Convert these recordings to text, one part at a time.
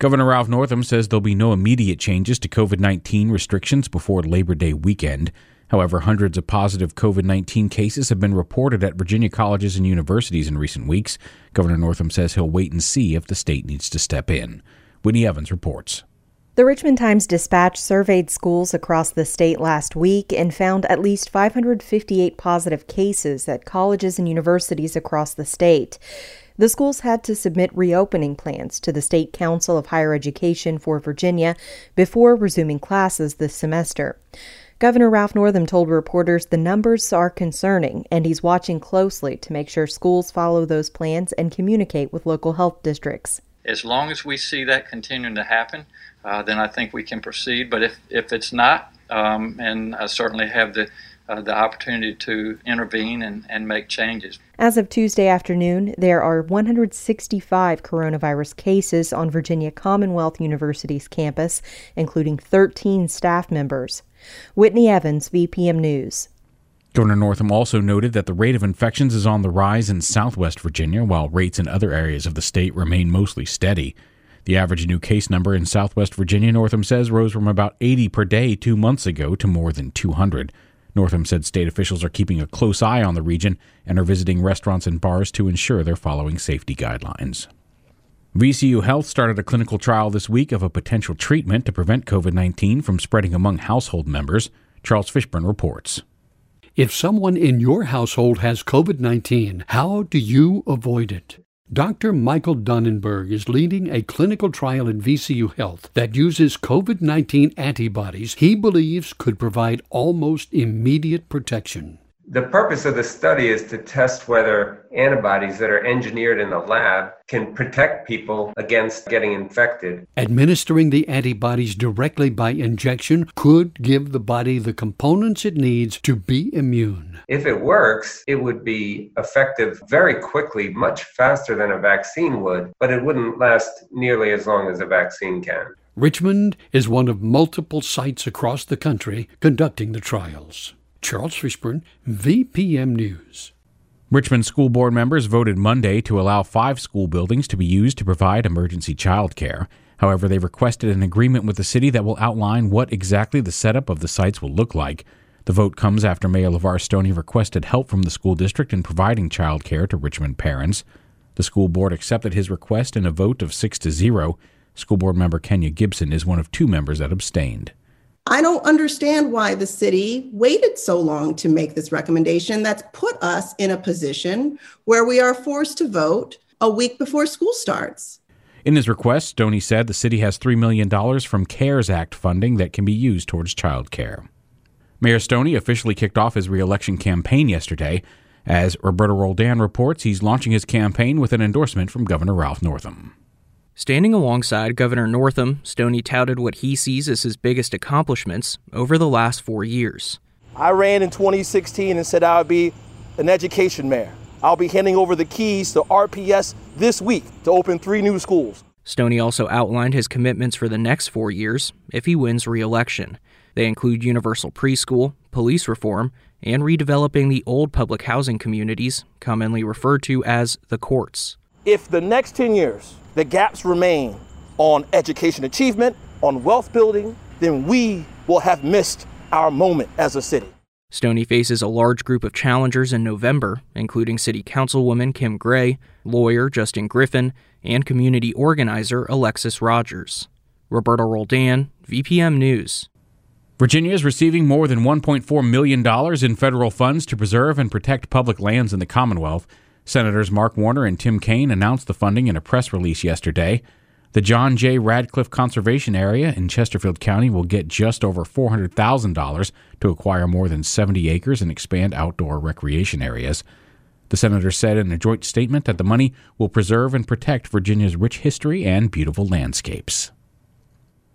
Governor Ralph Northam says there'll be no immediate changes to COVID 19 restrictions before Labor Day weekend. However, hundreds of positive COVID 19 cases have been reported at Virginia colleges and universities in recent weeks. Governor Northam says he'll wait and see if the state needs to step in. Whitney Evans reports. The Richmond Times Dispatch surveyed schools across the state last week and found at least 558 positive cases at colleges and universities across the state. The schools had to submit reopening plans to the State Council of Higher Education for Virginia before resuming classes this semester. Governor Ralph Northam told reporters the numbers are concerning and he's watching closely to make sure schools follow those plans and communicate with local health districts. As long as we see that continuing to happen, uh, then I think we can proceed. But if, if it's not, um, and I certainly have the uh, the opportunity to intervene and, and make changes. As of Tuesday afternoon, there are 165 coronavirus cases on Virginia Commonwealth University's campus, including 13 staff members. Whitney Evans, VPM News. Governor Northam also noted that the rate of infections is on the rise in southwest Virginia, while rates in other areas of the state remain mostly steady. The average new case number in southwest Virginia, Northam says, rose from about 80 per day two months ago to more than 200. Northam said state officials are keeping a close eye on the region and are visiting restaurants and bars to ensure they're following safety guidelines. VCU Health started a clinical trial this week of a potential treatment to prevent COVID 19 from spreading among household members. Charles Fishburne reports. If someone in your household has COVID 19, how do you avoid it? Dr. Michael Donnenberg is leading a clinical trial at VCU Health that uses COVID 19 antibodies he believes could provide almost immediate protection. The purpose of the study is to test whether antibodies that are engineered in the lab can protect people against getting infected. Administering the antibodies directly by injection could give the body the components it needs to be immune. If it works, it would be effective very quickly, much faster than a vaccine would, but it wouldn't last nearly as long as a vaccine can. Richmond is one of multiple sites across the country conducting the trials. Charles Fishburne, VPM News. Richmond school board members voted Monday to allow five school buildings to be used to provide emergency child care. However, they requested an agreement with the city that will outline what exactly the setup of the sites will look like. The vote comes after Mayor LeVar Stoney requested help from the school district in providing child care to Richmond parents. The school board accepted his request in a vote of 6 to 0. School board member Kenya Gibson is one of two members that abstained. I don't understand why the city waited so long to make this recommendation that's put us in a position where we are forced to vote a week before school starts. In his request, Stoney said the city has $3 million from CARES Act funding that can be used towards child care. Mayor Stoney officially kicked off his reelection campaign yesterday. As Roberto Roldan reports, he's launching his campaign with an endorsement from Governor Ralph Northam. Standing alongside Governor Northam, Stoney touted what he sees as his biggest accomplishments over the last four years. I ran in 2016 and said I would be an education mayor. I'll be handing over the keys to RPS this week to open three new schools. Stoney also outlined his commitments for the next four years if he wins re election. They include universal preschool, police reform, and redeveloping the old public housing communities, commonly referred to as the courts. If the next 10 years the gaps remain on education achievement, on wealth building, then we will have missed our moment as a city. Stoney faces a large group of challengers in November, including City Councilwoman Kim Gray, lawyer Justin Griffin, and community organizer Alexis Rogers. Roberto Roldan, VPM News. Virginia is receiving more than $1.4 million in federal funds to preserve and protect public lands in the Commonwealth. Senators Mark Warner and Tim Kaine announced the funding in a press release yesterday. The John J. Radcliffe Conservation Area in Chesterfield County will get just over $400,000 to acquire more than 70 acres and expand outdoor recreation areas. The senator said in a joint statement that the money will preserve and protect Virginia's rich history and beautiful landscapes.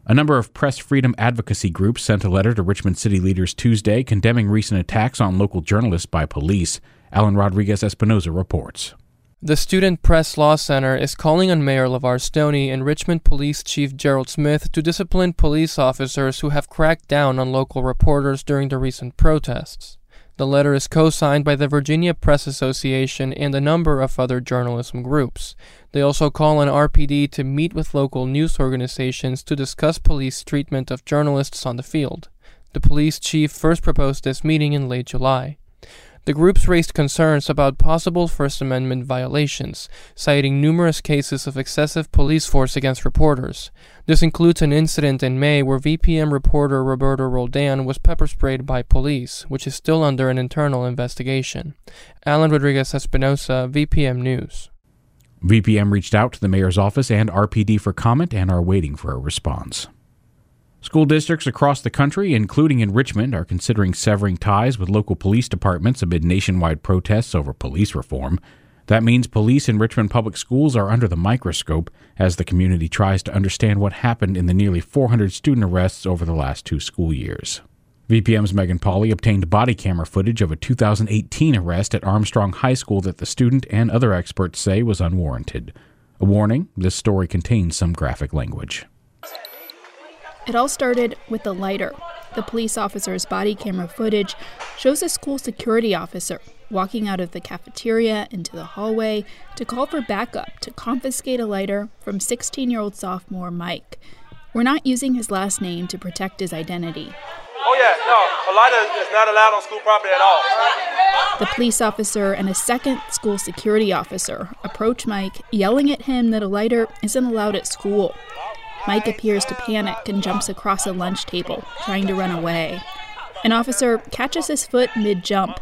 A number of press freedom advocacy groups sent a letter to Richmond city leaders Tuesday condemning recent attacks on local journalists by police. Alan Rodriguez Espinoza reports. The Student Press Law Center is calling on Mayor LeVar Stoney and Richmond Police Chief Gerald Smith to discipline police officers who have cracked down on local reporters during the recent protests. The letter is co signed by the Virginia Press Association and a number of other journalism groups. They also call on RPD to meet with local news organizations to discuss police treatment of journalists on the field. The police chief first proposed this meeting in late July. The groups raised concerns about possible First Amendment violations, citing numerous cases of excessive police force against reporters. This includes an incident in May where VPM reporter Roberto Roldan was pepper sprayed by police, which is still under an internal investigation. Alan Rodriguez Espinoza, VPM News. VPM reached out to the mayor's office and RPD for comment and are waiting for a response. School districts across the country, including in Richmond, are considering severing ties with local police departments amid nationwide protests over police reform. That means police in Richmond public schools are under the microscope as the community tries to understand what happened in the nearly 400 student arrests over the last two school years. VPM's Megan Pauley obtained body camera footage of a 2018 arrest at Armstrong High School that the student and other experts say was unwarranted. A warning this story contains some graphic language. It all started with the lighter. The police officer's body camera footage shows a school security officer walking out of the cafeteria into the hallway to call for backup to confiscate a lighter from 16 year old sophomore Mike. We're not using his last name to protect his identity. Oh, yeah, no, a lighter is not allowed on school property at all. The police officer and a second school security officer approach Mike, yelling at him that a lighter isn't allowed at school. Mike appears to panic and jumps across a lunch table, trying to run away. An officer catches his foot mid jump,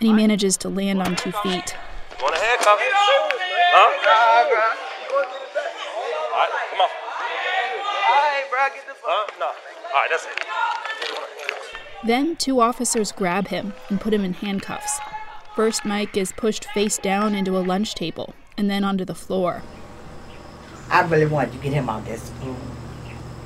and he manages to land on two feet. Want a handcuff? Huh? All right, come on. All right, bro, get the Huh? No. All right, that's it. Then two officers grab him and put him in handcuffs. First, Mike is pushed face down into a lunch table and then onto the floor. I really wanted to get him out of that school.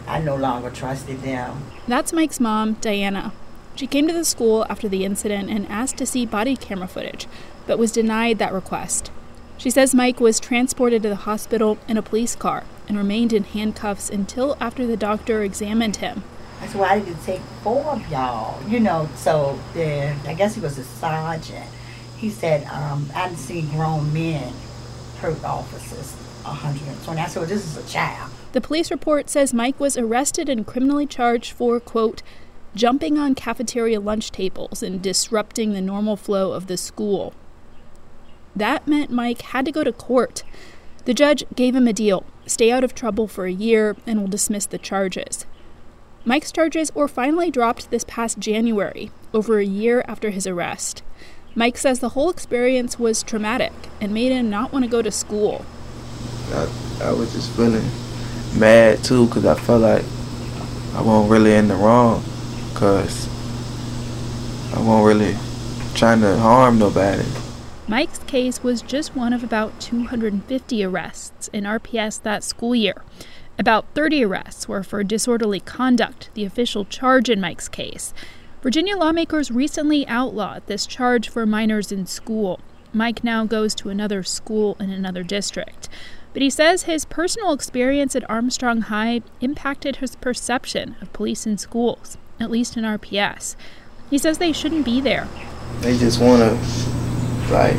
I no longer trusted them. That's Mike's mom, Diana. She came to the school after the incident and asked to see body camera footage, but was denied that request. She says Mike was transported to the hospital in a police car and remained in handcuffs until after the doctor examined him. That's why I didn't take four of y'all, you know. So then, I guess he was a sergeant. He said, um, I didn't see grown men hurt officers. 120. I this is a child. The police report says Mike was arrested and criminally charged for, quote, jumping on cafeteria lunch tables and disrupting the normal flow of the school. That meant Mike had to go to court. The judge gave him a deal stay out of trouble for a year and will dismiss the charges. Mike's charges were finally dropped this past January, over a year after his arrest. Mike says the whole experience was traumatic and made him not want to go to school. I, I was just feeling mad too because I felt like I wasn't really in the wrong because I wasn't really trying to harm nobody. Mike's case was just one of about 250 arrests in RPS that school year. About 30 arrests were for disorderly conduct, the official charge in Mike's case. Virginia lawmakers recently outlawed this charge for minors in school. Mike now goes to another school in another district. But he says his personal experience at Armstrong High impacted his perception of police in schools, at least in RPS. He says they shouldn't be there. They just want to, like,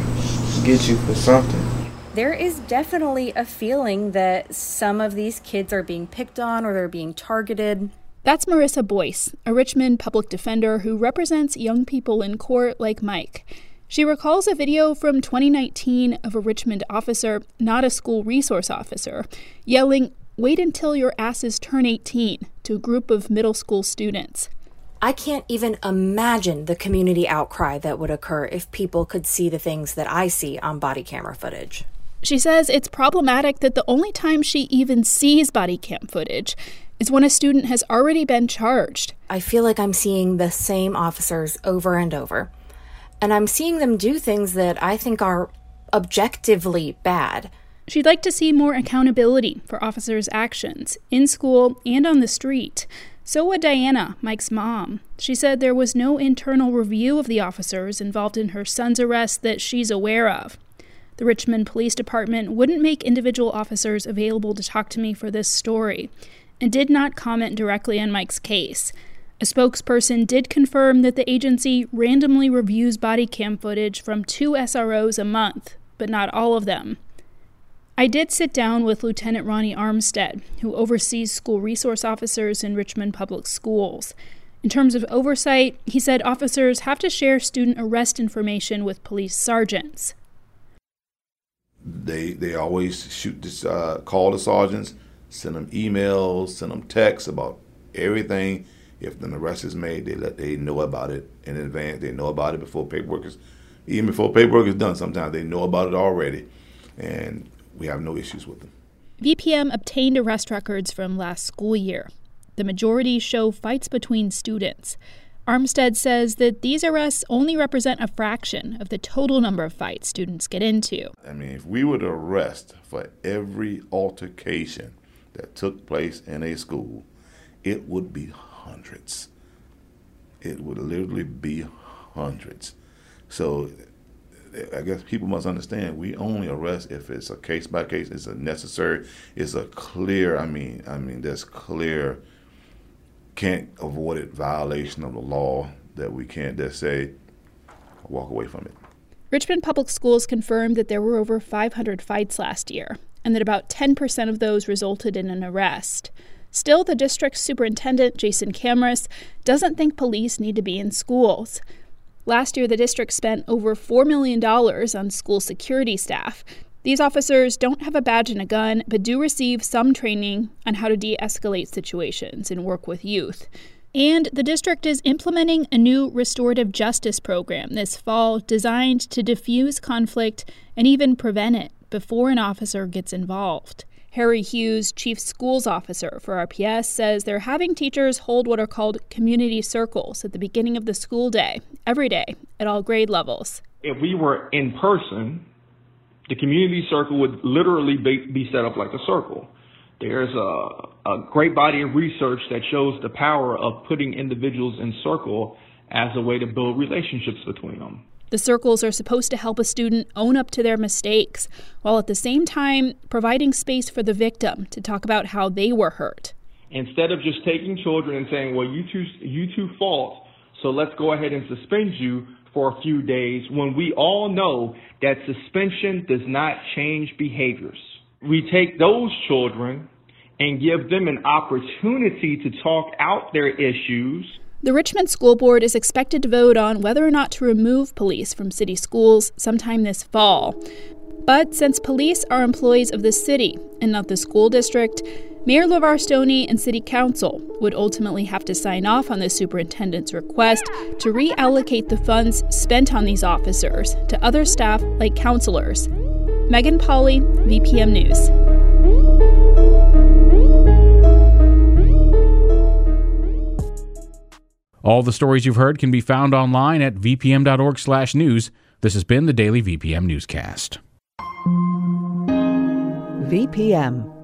get you for something. There is definitely a feeling that some of these kids are being picked on or they're being targeted. That's Marissa Boyce, a Richmond public defender who represents young people in court like Mike. She recalls a video from 2019 of a Richmond officer, not a school resource officer, yelling, Wait until your asses turn 18 to a group of middle school students. I can't even imagine the community outcry that would occur if people could see the things that I see on body camera footage. She says it's problematic that the only time she even sees body cam footage is when a student has already been charged. I feel like I'm seeing the same officers over and over and I'm seeing them do things that I think are objectively bad. She'd like to see more accountability for officers' actions in school and on the street. So would Diana, Mike's mom. She said there was no internal review of the officers involved in her son's arrest that she's aware of. The Richmond Police Department wouldn't make individual officers available to talk to me for this story and did not comment directly on Mike's case. A spokesperson did confirm that the agency randomly reviews body cam footage from two SROs a month, but not all of them. I did sit down with Lieutenant Ronnie Armstead, who oversees school resource officers in Richmond Public Schools. In terms of oversight, he said officers have to share student arrest information with police sergeants. They they always shoot this uh, call the sergeants, send them emails, send them texts about everything. If an arrest is made, they let they know about it in advance. They know about it before paperwork is even before paperwork is done. Sometimes they know about it already, and we have no issues with them. VPM obtained arrest records from last school year. The majority show fights between students. Armstead says that these arrests only represent a fraction of the total number of fights students get into. I mean, if we were to arrest for every altercation that took place in a school, it would be hundreds. It would literally be hundreds. So I guess people must understand we only arrest if it's a case by case, it's a necessary, it's a clear, I mean, I mean, that's clear, can't avoid it violation of the law that we can't just say, walk away from it. Richmond Public Schools confirmed that there were over 500 fights last year, and that about 10% of those resulted in an arrest. Still, the district's superintendent, Jason Kamras, doesn't think police need to be in schools. Last year, the district spent over $4 million on school security staff. These officers don't have a badge and a gun, but do receive some training on how to de escalate situations and work with youth. And the district is implementing a new restorative justice program this fall designed to diffuse conflict and even prevent it before an officer gets involved. Harry Hughes, Chief Schools Officer for RPS, says they're having teachers hold what are called community circles at the beginning of the school day, every day, at all grade levels. If we were in person, the community circle would literally be, be set up like a circle. There's a, a great body of research that shows the power of putting individuals in circle as a way to build relationships between them. The circles are supposed to help a student own up to their mistakes, while at the same time providing space for the victim to talk about how they were hurt. Instead of just taking children and saying, well, you two, you two fault, so let's go ahead and suspend you for a few days, when we all know that suspension does not change behaviors. We take those children and give them an opportunity to talk out their issues the Richmond School Board is expected to vote on whether or not to remove police from city schools sometime this fall. But since police are employees of the city and not the school district, Mayor LeVar Stoney and City Council would ultimately have to sign off on the superintendent's request to reallocate the funds spent on these officers to other staff like counselors. Megan Pauley, VPM News. All the stories you've heard can be found online at vpm.org/news. This has been the daily VPM newscast. VPM